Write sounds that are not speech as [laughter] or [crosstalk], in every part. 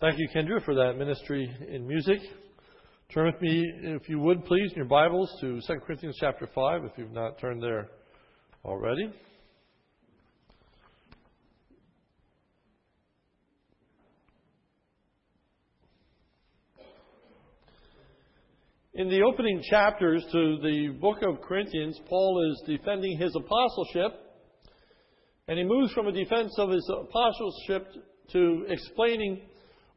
Thank you, Kendra, for that ministry in music. Turn with me, if you would, please, in your Bibles to 2 Corinthians chapter 5, if you've not turned there already. In the opening chapters to the book of Corinthians, Paul is defending his apostleship, and he moves from a defense of his apostleship to explaining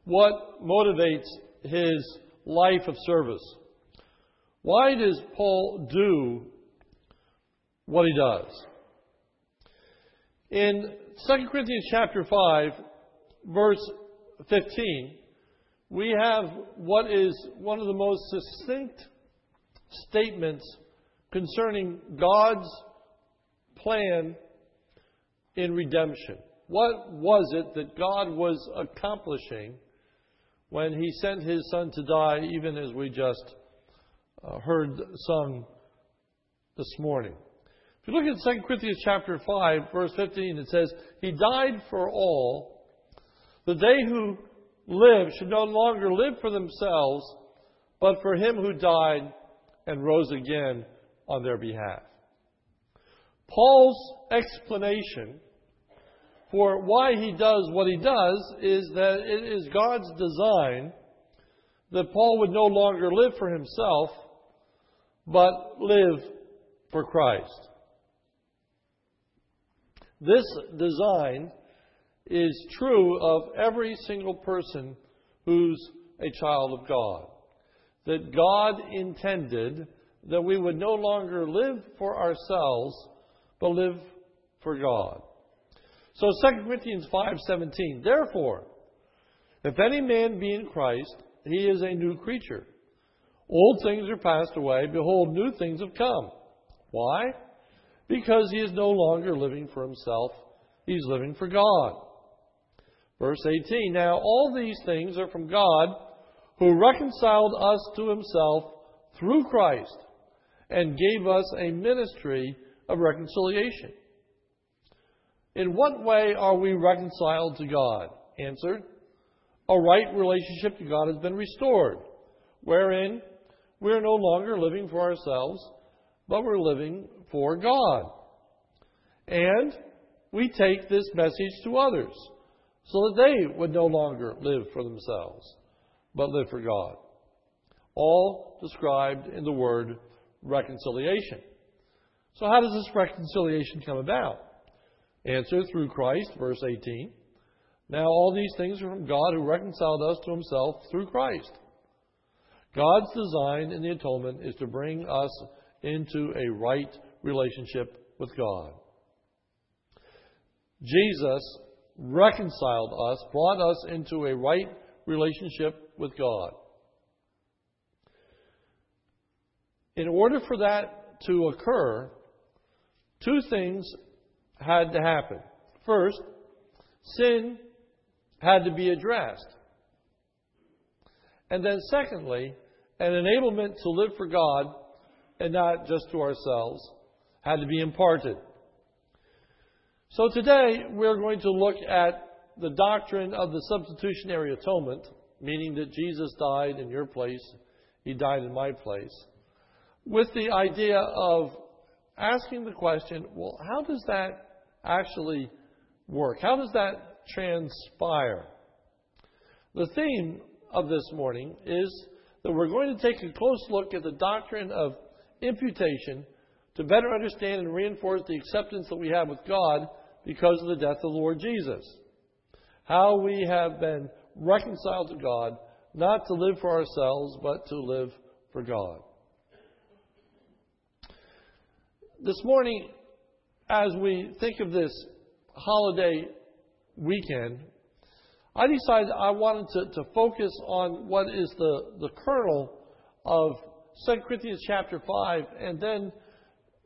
what motivates his life of service. Why does Paul do what he does? In 2 Corinthians chapter 5, verse 15, we have what is one of the most succinct statements concerning God's plan in redemption. What was it that God was accomplishing when he sent his son to die, even as we just uh, heard sung this morning. If you look at 2 Corinthians chapter 5, verse 15, it says, He died for all, that they who live should no longer live for themselves, but for him who died and rose again on their behalf. Paul's explanation for why he does what he does is that it is God's design that Paul would no longer live for himself, but live for Christ. This design is true of every single person who's a child of God. That God intended that we would no longer live for ourselves, but live for God. So 2 Corinthians 5:17, therefore, if any man be in Christ, he is a new creature. Old things are passed away, behold new things have come. Why? Because he is no longer living for himself, he's living for God. Verse 18, now all these things are from God who reconciled us to himself through Christ and gave us a ministry of reconciliation. In what way are we reconciled to God? Answer A right relationship to God has been restored, wherein we are no longer living for ourselves, but we're living for God. And we take this message to others so that they would no longer live for themselves, but live for God. All described in the word reconciliation. So, how does this reconciliation come about? Answer through Christ, verse 18. Now all these things are from God who reconciled us to himself through Christ. God's design in the atonement is to bring us into a right relationship with God. Jesus reconciled us, brought us into a right relationship with God. In order for that to occur, two things had to happen. First, sin had to be addressed. And then, secondly, an enablement to live for God and not just to ourselves had to be imparted. So today, we're going to look at the doctrine of the substitutionary atonement, meaning that Jesus died in your place, He died in my place, with the idea of asking the question well, how does that actually work? How does that transpire? The theme of this morning is that we're going to take a close look at the doctrine of imputation to better understand and reinforce the acceptance that we have with God because of the death of the Lord Jesus. How we have been reconciled to God, not to live for ourselves, but to live for God. This morning, as we think of this holiday weekend, I decided I wanted to, to focus on what is the, the kernel of 2 Corinthians chapter 5 and then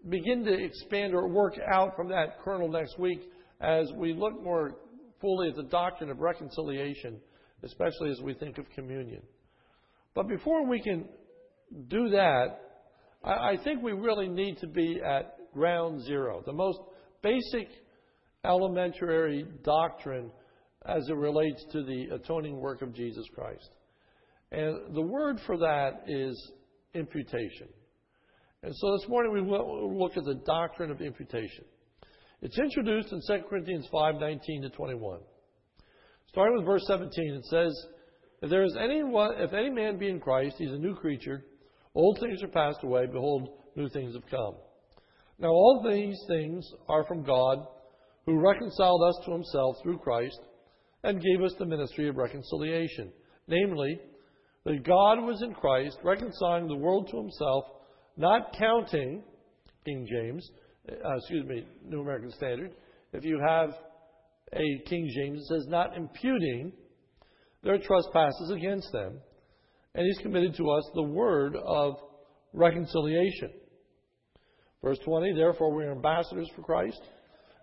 begin to expand or work out from that kernel next week as we look more fully at the doctrine of reconciliation, especially as we think of communion. But before we can do that, I, I think we really need to be at ground zero. The most basic elementary doctrine as it relates to the atoning work of Jesus Christ. And the word for that is imputation. And so this morning we will look at the doctrine of imputation. It's introduced in 2 Corinthians 5 19 to 21. Starting with verse 17, it says, If there is anyone, if any man be in Christ, he's a new creature. Old things are passed away. Behold, new things have come. Now all these things are from God, who reconciled us to himself through Christ and gave us the ministry of reconciliation. Namely, that God was in Christ, reconciling the world to himself, not counting, King James, uh, excuse me, New American Standard. If you have a King James, it says, not imputing their trespasses against them. And he's committed to us the word of reconciliation. Verse 20, therefore we are ambassadors for Christ.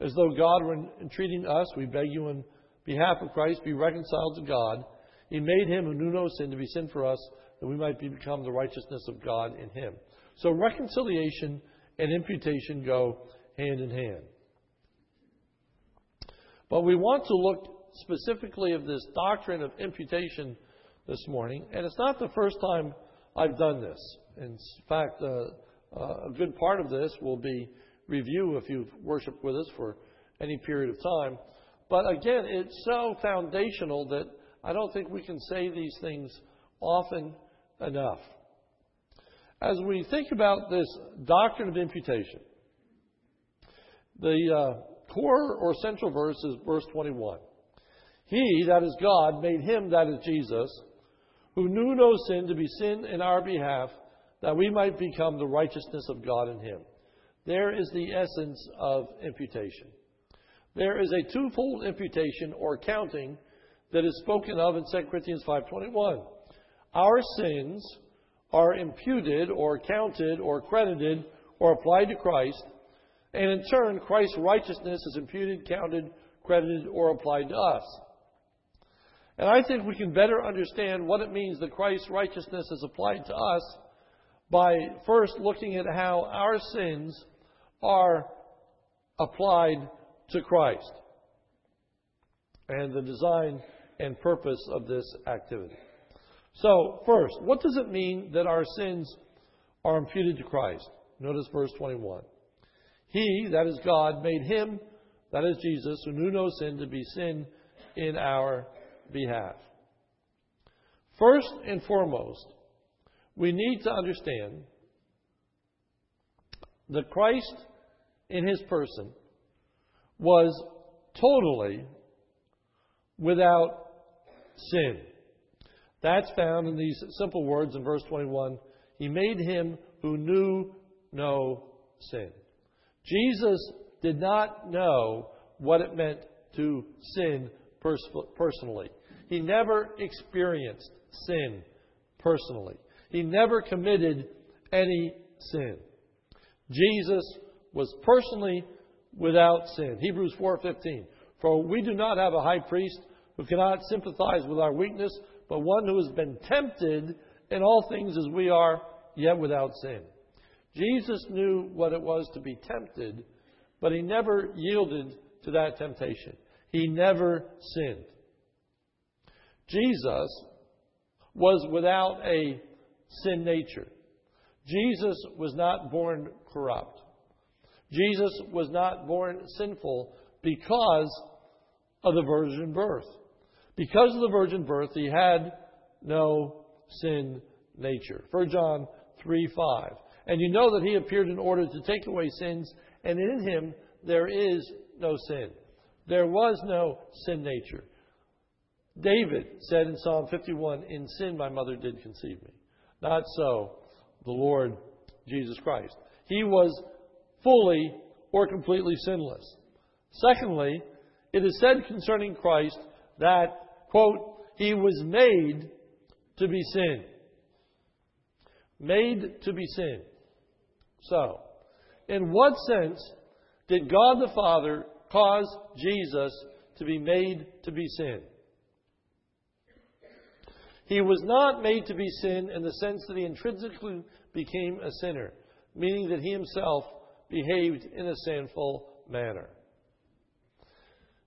As though God were entreating us, we beg you in behalf of Christ, be reconciled to God. He made him who knew no sin to be sin for us, that we might become the righteousness of God in him. So reconciliation and imputation go hand in hand. But we want to look specifically of this doctrine of imputation this morning, and it's not the first time I've done this. In fact, uh, uh, a good part of this will be review if you've worshiped with us for any period of time. But again, it's so foundational that I don't think we can say these things often enough. As we think about this doctrine of imputation, the uh, core or central verse is verse 21. He, that is God, made him, that is Jesus, who knew no sin, to be sin in our behalf, that we might become the righteousness of God in him. There is the essence of imputation. There is a twofold imputation or counting that is spoken of in 2 Corinthians 5:21. Our sins are imputed or counted or credited or applied to Christ, and in turn, Christ's righteousness is imputed, counted, credited, or applied to us. And I think we can better understand what it means that Christ's righteousness is applied to us by first looking at how our sins are applied to Christ and the design and purpose of this activity. So, first, what does it mean that our sins are imputed to Christ? Notice verse 21. He, that is God, made him, that is Jesus, who knew no sin, to be sin in our behalf. First and foremost, we need to understand that Christ in his person was totally without sin. That's found in these simple words in verse 21. He made him who knew no sin. Jesus did not know what it meant to sin personally. He never experienced sin personally. He never committed any sin. Jesus was personally without sin. Hebrews 4:15. For we do not have a high priest who cannot sympathize with our weakness, but one who has been tempted in all things as we are, yet without sin. Jesus knew what it was to be tempted, but he never yielded to that temptation. He never sinned. Jesus was without a sin nature. Jesus was not born corrupt. Jesus was not born sinful because of the virgin birth. Because of the virgin birth, he had no sin nature. 1 John 3 5. And you know that he appeared in order to take away sins, and in him there is no sin. There was no sin nature. David said in Psalm 51, In sin my mother did conceive me. Not so the Lord Jesus Christ. He was fully or completely sinless. Secondly, it is said concerning Christ that quote, he was made to be sin. Made to be sin. So, in what sense did God the Father cause Jesus to be made to be sin? He was not made to be sin in the sense that he intrinsically became a sinner, meaning that he himself behaved in a sinful manner.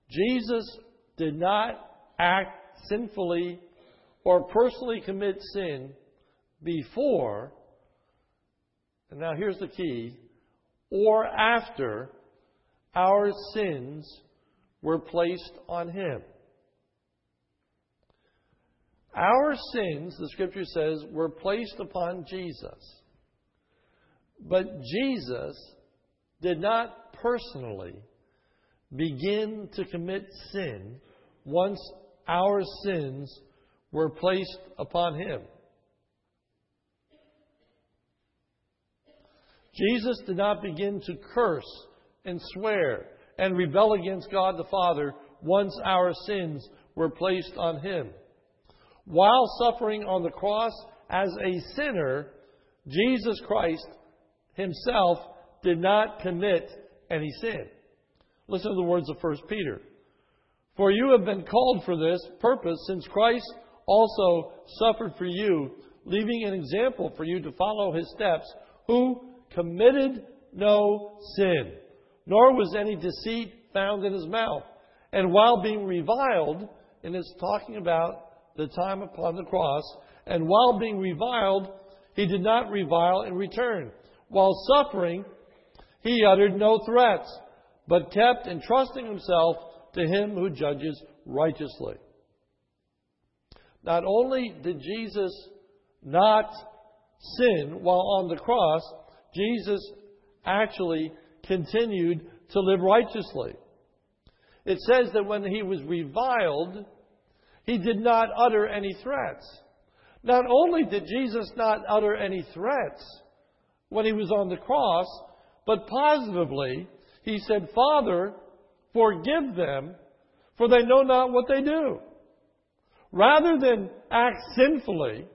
Jesus did not act sinfully or personally commit sin before, and now here's the key, or after our sins were placed on him. Our sins, the scripture says, were placed upon Jesus. But Jesus did not personally begin to commit sin once our sins were placed upon him. Jesus did not begin to curse and swear and rebel against God the Father once our sins were placed on him. While suffering on the cross as a sinner, Jesus Christ himself did not commit any sin. Listen to the words of 1 Peter. For you have been called for this purpose, since Christ also suffered for you, leaving an example for you to follow his steps, who committed no sin, nor was any deceit found in his mouth. And while being reviled, and it's talking about the time upon the cross, and while being reviled, he did not revile in return. While suffering, he uttered no threats, but kept entrusting himself to him who judges righteously. Not only did Jesus not sin while on the cross, Jesus actually continued to live righteously. It says that when he was reviled, he did not utter any threats. Not only did Jesus not utter any threats when he was on the cross, but positively, he said, Father, forgive them, for they know not what they do. Rather than act sinfully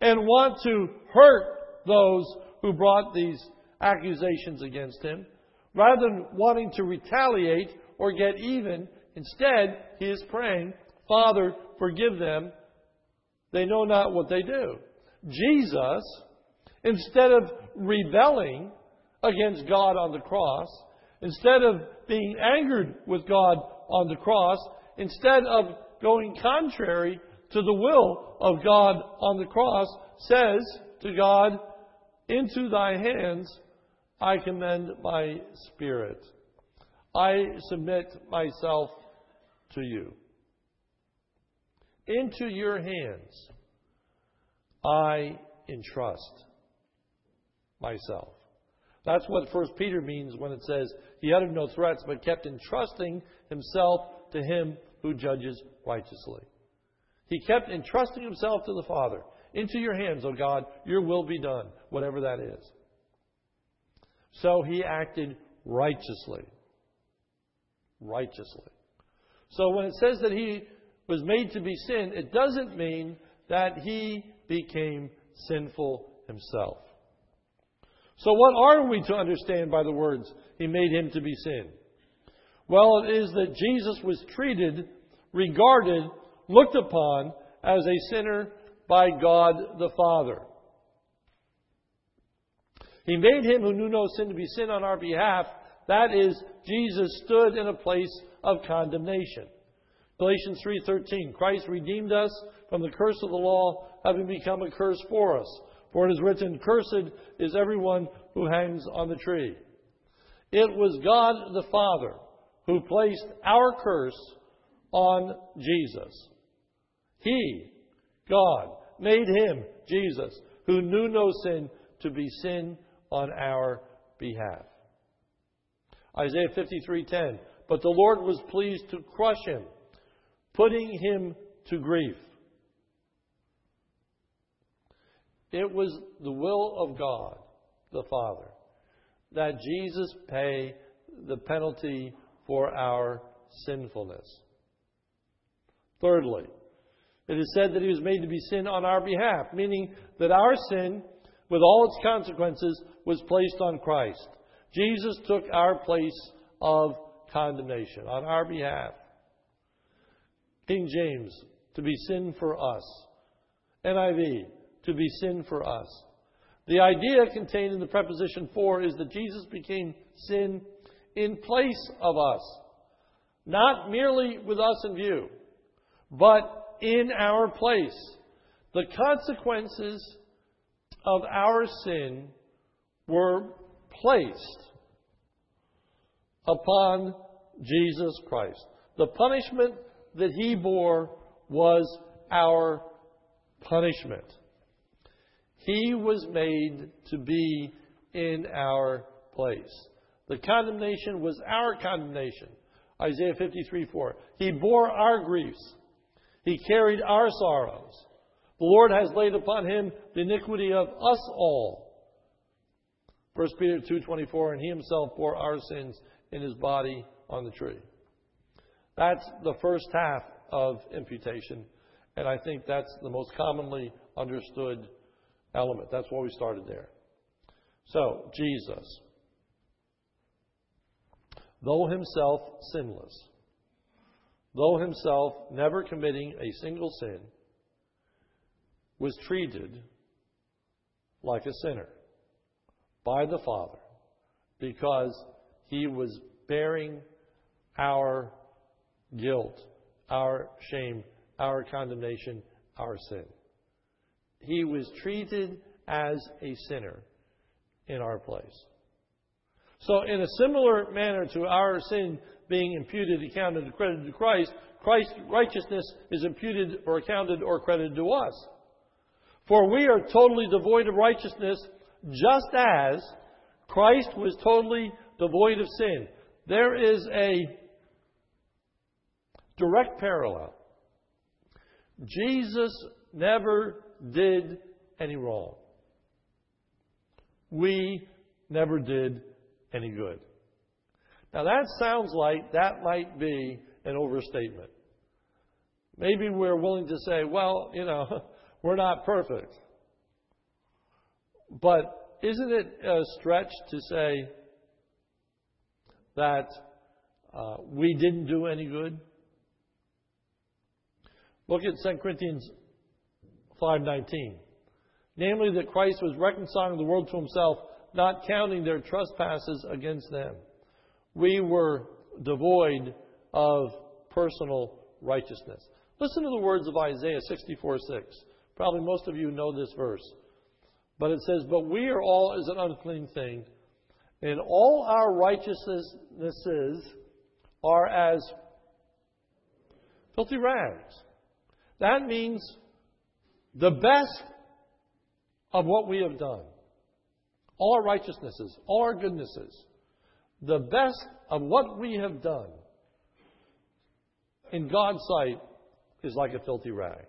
and want to hurt those who brought these accusations against him, rather than wanting to retaliate or get even, instead, he is praying, Father, forgive them. They know not what they do. Jesus, instead of rebelling against God on the cross, instead of being angered with God on the cross, instead of going contrary to the will of God on the cross, says to God, Into thy hands I commend my spirit. I submit myself to you. Into your hands I entrust myself. That's what First Peter means when it says he uttered no threats, but kept entrusting himself to him who judges righteously. He kept entrusting himself to the Father. Into your hands, O God, your will be done, whatever that is. So he acted righteously. Righteously. So when it says that he was made to be sin, it doesn't mean that he became sinful himself. So, what are we to understand by the words, He made him to be sin? Well, it is that Jesus was treated, regarded, looked upon as a sinner by God the Father. He made him who knew no sin to be sin on our behalf. That is, Jesus stood in a place of condemnation. Galatians 3:13 Christ redeemed us from the curse of the law having become a curse for us for it is written, Cursed is everyone who hangs on the tree. It was God the Father who placed our curse on Jesus. He, God, made him, Jesus, who knew no sin, to be sin on our behalf. Isaiah 53:10 But the Lord was pleased to crush him, putting him to grief. It was the will of God, the Father, that Jesus pay the penalty for our sinfulness. Thirdly, it is said that he was made to be sin on our behalf, meaning that our sin, with all its consequences, was placed on Christ. Jesus took our place of condemnation on our behalf. King James, to be sin for us. NIV, to be sin for us. The idea contained in the preposition for is that Jesus became sin in place of us. not merely with us in view, but in our place. The consequences of our sin were placed upon Jesus Christ. The punishment that he bore was our punishment. He was made to be in our place. The condemnation was our condemnation. Isaiah 53 4. He bore our griefs. He carried our sorrows. The Lord has laid upon him the iniquity of us all. 1 Peter 2:24 and he himself bore our sins in his body on the tree. That's the first half of imputation, and I think that's the most commonly understood element. That's why we started there. So, Jesus, though himself sinless, though himself never committing a single sin, was treated like a sinner by the Father because he was bearing our guilt, our shame, our condemnation, our sin. He was treated as a sinner in our place. So, in a similar manner to our sin being imputed, accounted, and credited to Christ, Christ's righteousness is imputed or accounted or credited to us. For we are totally devoid of righteousness, just as Christ was totally devoid of sin. There is a direct parallel. Jesus never did any wrong. We never did any good. Now that sounds like that might be an overstatement. Maybe we're willing to say, well, you know, [laughs] we're not perfect. But isn't it a stretch to say that uh, we didn't do any good? Look at 2 Corinthians 5:19. Namely that Christ was reconciling the world to himself, not counting their trespasses against them. We were devoid of personal righteousness. Listen to the words of Isaiah 64:6. Probably most of you know this verse. But it says, But we are all as an unclean thing, and all our righteousnesses are as filthy rags. That means the best of what we have done, all our righteousnesses, all our goodnesses, the best of what we have done in God's sight is like a filthy rag.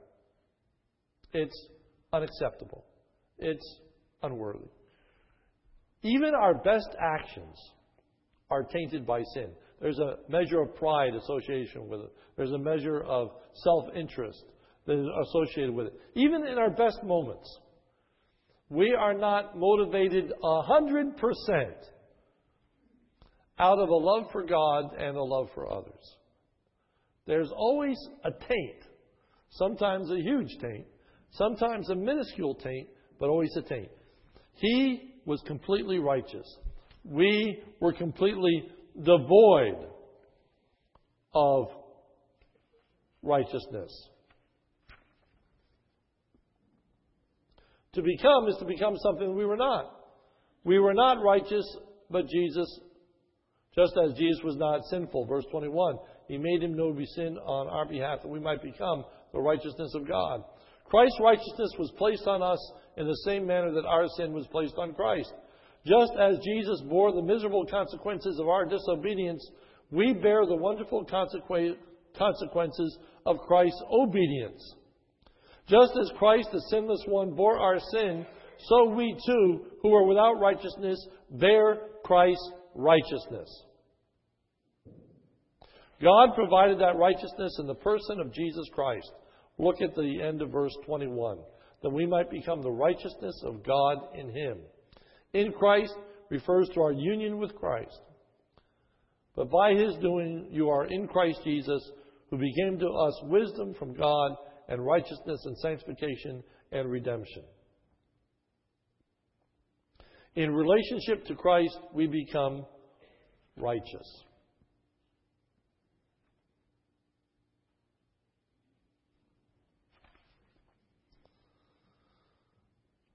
It's unacceptable. It's unworthy. Even our best actions are tainted by sin. There's a measure of pride associated with it. There's a measure of self-interest that is associated with it. Even in our best moments, we are not motivated a hundred percent out of a love for God and a love for others. There's always a taint, sometimes a huge taint, sometimes a minuscule taint, but always a taint. He was completely righteous. We were completely devoid of righteousness. To become is to become something we were not. We were not righteous, but Jesus, just as Jesus was not sinful. Verse 21 He made him know to be sin on our behalf that we might become the righteousness of God. Christ's righteousness was placed on us in the same manner that our sin was placed on Christ. Just as Jesus bore the miserable consequences of our disobedience, we bear the wonderful consequences of Christ's obedience. Just as Christ, the sinless one, bore our sin, so we too, who are without righteousness, bear Christ's righteousness. God provided that righteousness in the person of Jesus Christ. Look at the end of verse 21. That we might become the righteousness of God in Him. In Christ refers to our union with Christ. But by His doing, you are in Christ Jesus, who became to us wisdom from God and righteousness and sanctification and redemption. In relationship to Christ, we become righteous.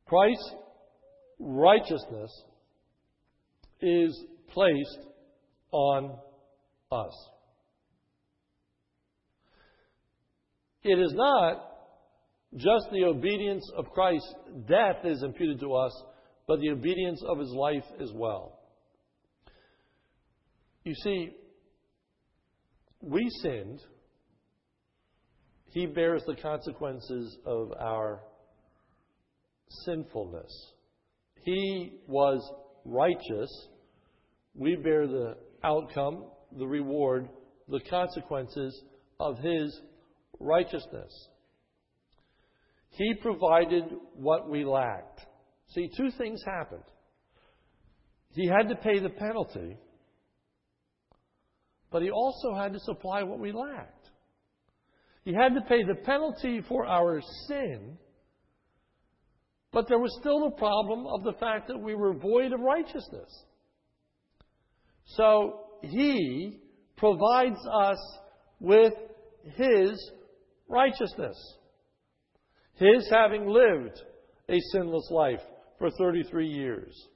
Christ's righteousness is placed on us. It is not just the obedience of Christ's death is imputed to us, but the obedience of his life as well. You see, we sinned. He bears the consequences of our sinfulness. He was righteous. We bear the outcome, the reward, the consequences of his righteousness. He provided what we lacked. See, two things happened. He had to pay the penalty, but he also had to supply what we lacked. He had to pay the penalty for our sin, but there was still the problem of the fact that we were void of righteousness. So he provides us with his righteousness. His having lived a sinless life for 33 years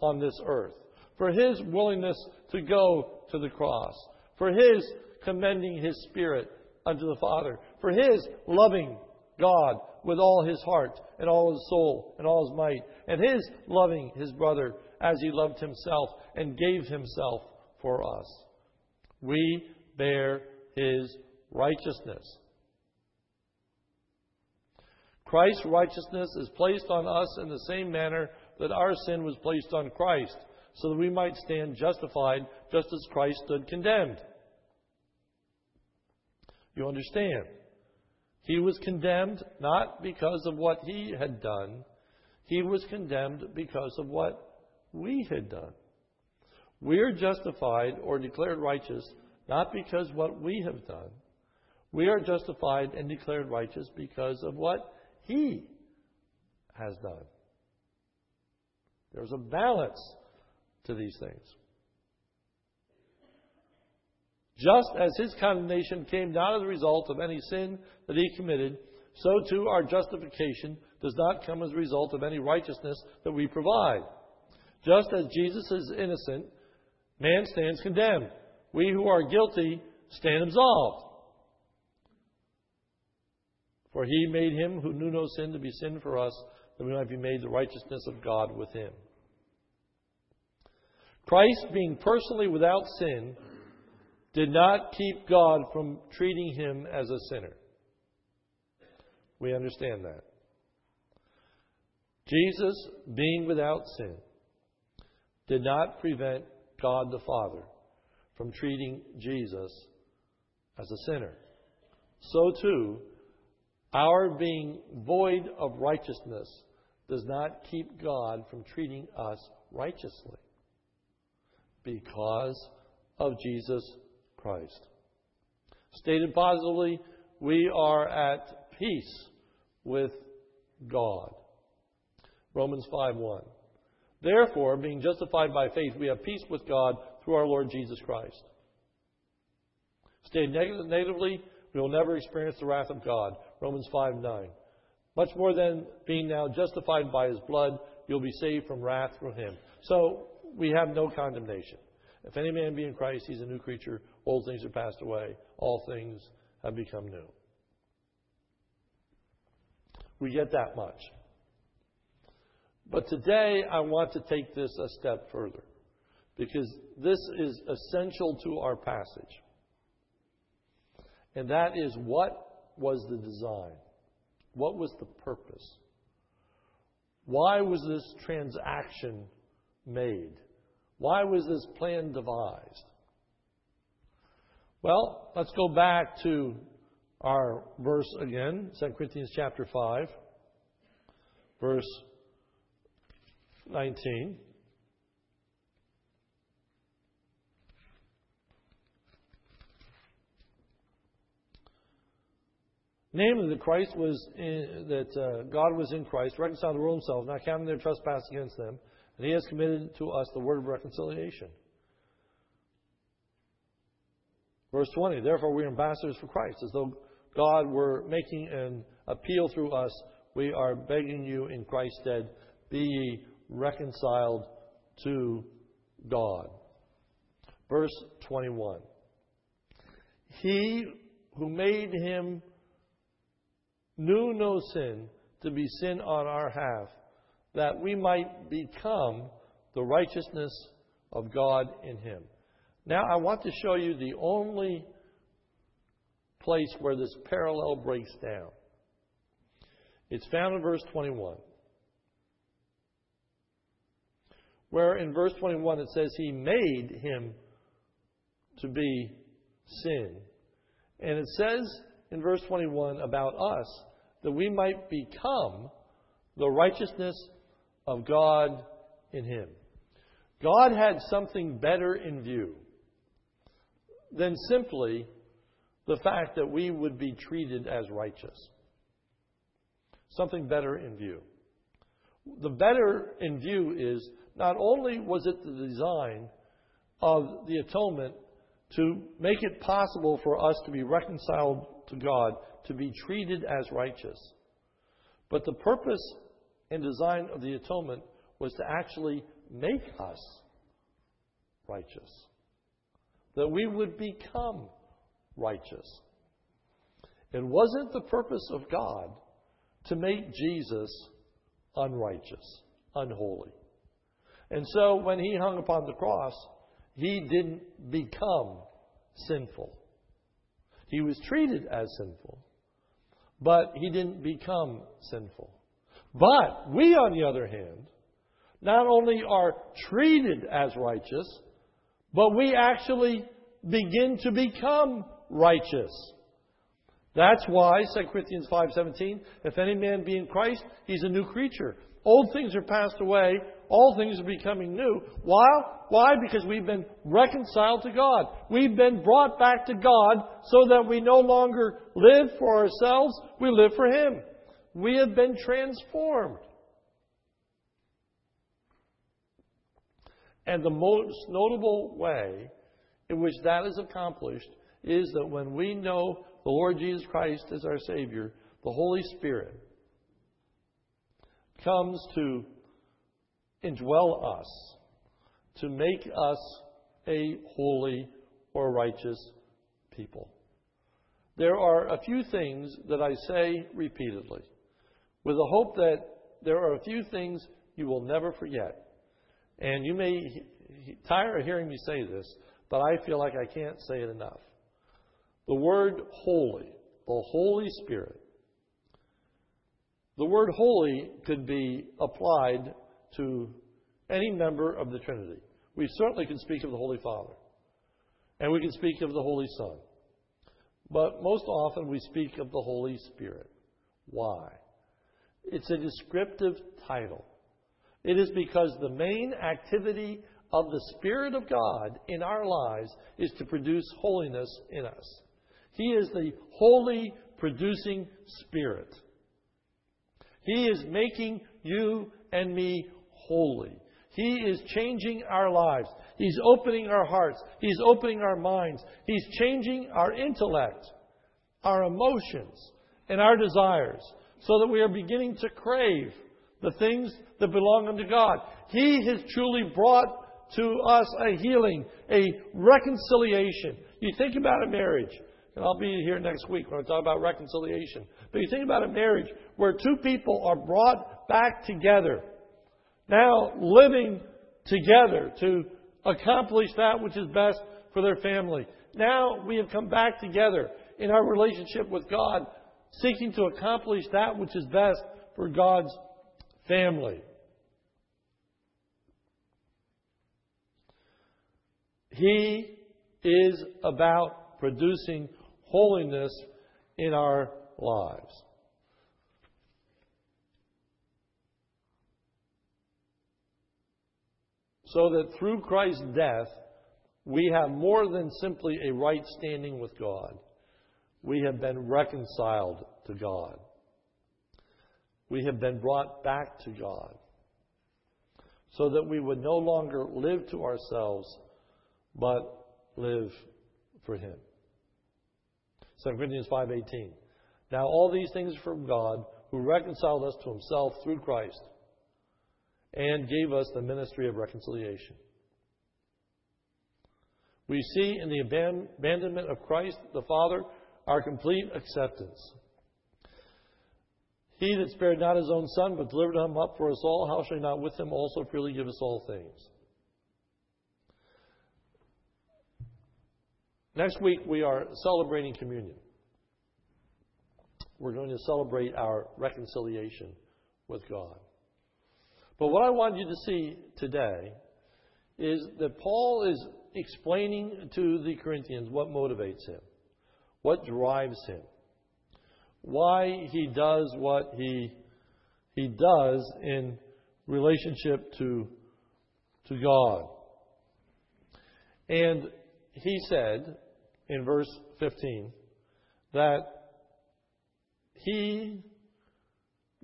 on this earth. For his willingness to go to the cross. For his commending his spirit unto the Father. For his loving God with all his heart and all his soul and all his might. And his loving his brother as he loved himself and gave himself for us. We bear his righteousness. Christ's righteousness is placed on us in the same manner that our sin was placed on Christ, so that we might stand justified just as Christ stood condemned. You understand? He was condemned not because of what he had done, he was condemned because of what we had done. We are justified or declared righteous not because what we have done. We are justified and declared righteous because of what he has done. There's a balance to these things. Just as his condemnation came not as a result of any sin that he committed, so too our justification does not come as a result of any righteousness that we provide. Just as Jesus is innocent, man stands condemned. We who are guilty stand absolved. For he made him who knew no sin to be sin for us, that we might be made the righteousness of God with him. Christ, being personally without sin, did not keep God from treating him as a sinner. We understand that. Jesus, being without sin, did not prevent God the Father from treating Jesus as a sinner. So too, our being void of righteousness does not keep God from treating us righteously because of Jesus Christ. Stated positively, we are at peace with God. Romans 5:1. Therefore, being justified by faith, we have peace with God through our Lord Jesus Christ. Stated negatively, we will never experience the wrath of God. Romans 5 9. Much more than being now justified by his blood, you'll be saved from wrath through him. So we have no condemnation. If any man be in Christ, he's a new creature. Old things are passed away. All things have become new. We get that much. But today I want to take this a step further because this is essential to our passage. And that is what was the design? What was the purpose? Why was this transaction made? Why was this plan devised? Well, let's go back to our verse again, 2 Corinthians chapter 5, verse 19. Namely, that Christ was in, that uh, God was in Christ, reconciled the world Himself, not counting their trespass against them, and He has committed to us the word of reconciliation. Verse 20. Therefore, we are ambassadors for Christ, as though God were making an appeal through us. we are begging you in Christ's stead, be ye reconciled to God. Verse 21. He who made him knew no sin to be sin on our half, that we might become the righteousness of God in him. Now, I want to show you the only place where this parallel breaks down. It's found in verse 21. Where in verse 21 it says, He made him to be sin. And it says in verse 21 about us that we might become the righteousness of God in him. God had something better in view than simply the fact that we would be treated as righteous. Something better in view. The better in view is not only was it the design of the atonement to make it possible for us to be reconciled to God, to be treated as righteous, but the purpose and design of the atonement was to actually make us righteous, that we would become righteous. It wasn't the purpose of God to make Jesus unrighteous, unholy. And so when he hung upon the cross, he didn't become sinful. He was treated as sinful, but he didn't become sinful. But we, on the other hand, not only are treated as righteous, but we actually begin to become righteous. That's why 2 Corinthians 5:17, if any man be in Christ, he's a new creature. Old things are passed away, all things are becoming new. Why? Why? Because we've been reconciled to God. We've been brought back to God so that we no longer live for ourselves, we live for him. We have been transformed. And the most notable way in which that is accomplished is that when we know the Lord Jesus Christ as our Savior, the Holy Spirit comes to indwell us, to make us a holy or righteous people. There are a few things that I say repeatedly, with the hope that there are a few things you will never forget. And you may tire of hearing me say this, but I feel like I can't say it enough. The word holy, the Holy Spirit. The word holy could be applied to any member of the Trinity. We certainly can speak of the Holy Father, and we can speak of the Holy Son. But most often we speak of the Holy Spirit. Why? It's a descriptive title. It is because the main activity of the Spirit of God in our lives is to produce holiness in us. He is the holy producing Spirit. He is making you and me holy. He is changing our lives. He's opening our hearts. He's opening our minds. He's changing our intellect, our emotions, and our desires so that we are beginning to crave the things that belong unto God. He has truly brought to us a healing, a reconciliation. You think about a marriage, and I'll be here next week when I talk about reconciliation. But you think about a marriage where two people are brought back together, now living together to accomplish that which is best for their family. Now we have come back together in our relationship with God, seeking to accomplish that which is best for God's family. He is about producing holiness in our lives. So that through Christ's death, we have more than simply a right standing with God. We have been reconciled to God. We have been brought back to God. So that we would no longer live to ourselves, but live for Him. 2 Corinthians 5:18. Now all these things are from God, who reconciled us to himself through Christ and gave us the ministry of reconciliation. We see in the abandonment of Christ the Father our complete acceptance. He that spared not his own Son, but delivered him up for us all, how shall he not with him also freely give us all things? Next week we are celebrating communion. We're going to celebrate our reconciliation with God. But what I want you to see today is that Paul is explaining to the Corinthians what motivates him, what drives him, why he does what he, he does in relationship to, to God. And he said in verse 15 that he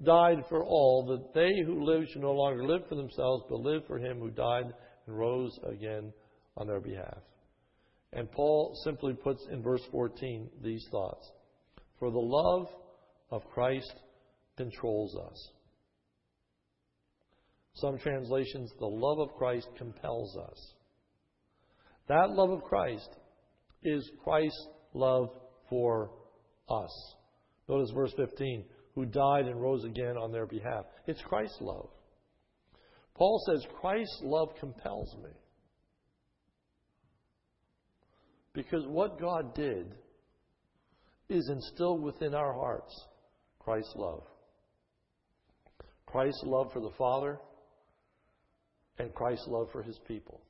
died for all, that they who live should no longer live for themselves, but live for him who died and rose again on their behalf. And Paul simply puts in verse 14 these thoughts For the love of Christ controls us. Some translations, the love of Christ compels us. That love of Christ is Christ's love for us. Notice verse 15, who died and rose again on their behalf. It's Christ's love. Paul says, Christ's love compels me. Because what God did is instilled within our hearts Christ's love. Christ's love for the Father and Christ's love for his people.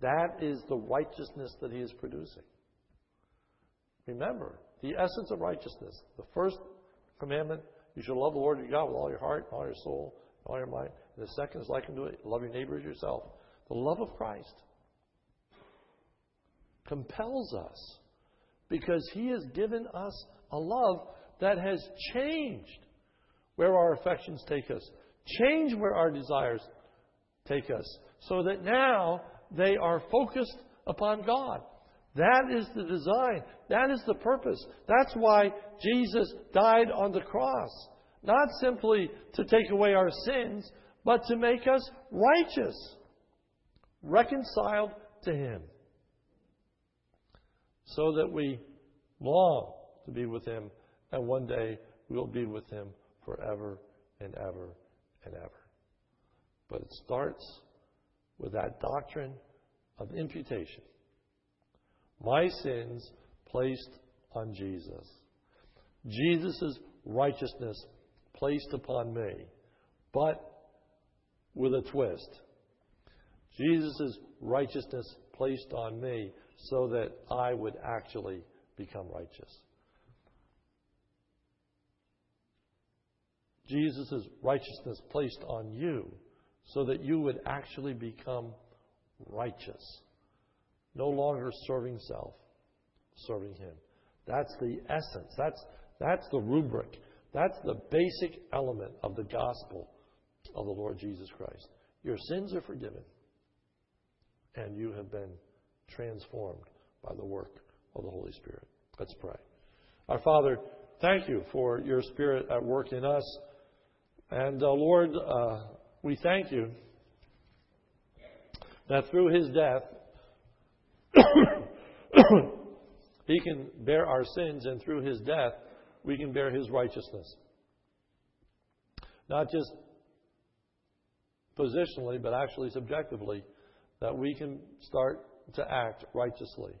That is the righteousness that he is producing. Remember, the essence of righteousness, the first commandment, you shall love the Lord your God with all your heart, all your soul, all your mind. And the second is like unto it, love your neighbor as yourself. The love of Christ compels us because he has given us a love that has changed where our affections take us, changed where our desires take us, so that now they are focused upon God. That is the design. That is the purpose. That's why Jesus died on the cross. Not simply to take away our sins, but to make us righteous, reconciled to Him so that we long to be with Him, and one day we'll be with Him forever and ever and ever. But it starts with that doctrine of imputation. My sins placed on Jesus. Jesus' righteousness placed upon me, but with a twist. Jesus' righteousness placed on me so that I would actually become righteous. Jesus' righteousness placed on you so that you would actually become righteous. No longer serving self, serving Him. That's the essence. That's, that's the rubric. That's the basic element of the gospel of the Lord Jesus Christ. Your sins are forgiven, and you have been transformed by the work of the Holy Spirit. Let's pray. Our Father, thank you for your Spirit at work in us. And uh, Lord, uh, we thank you that through his death, he can bear our sins, and through his death, we can bear his righteousness. Not just positionally, but actually subjectively, that we can start to act righteously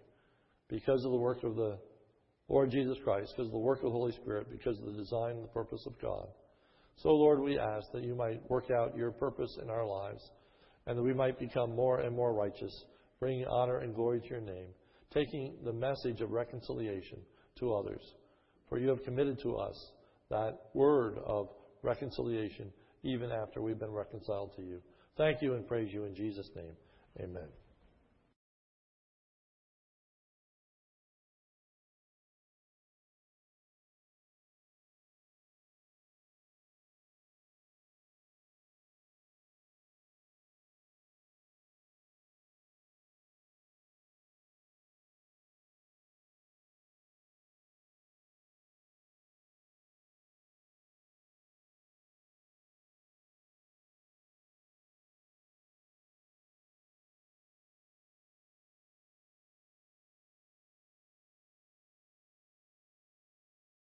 because of the work of the Lord Jesus Christ, because of the work of the Holy Spirit, because of the design and the purpose of God. So, Lord, we ask that you might work out your purpose in our lives and that we might become more and more righteous, bringing honor and glory to your name, taking the message of reconciliation to others. For you have committed to us that word of reconciliation even after we've been reconciled to you. Thank you and praise you in Jesus' name. Amen.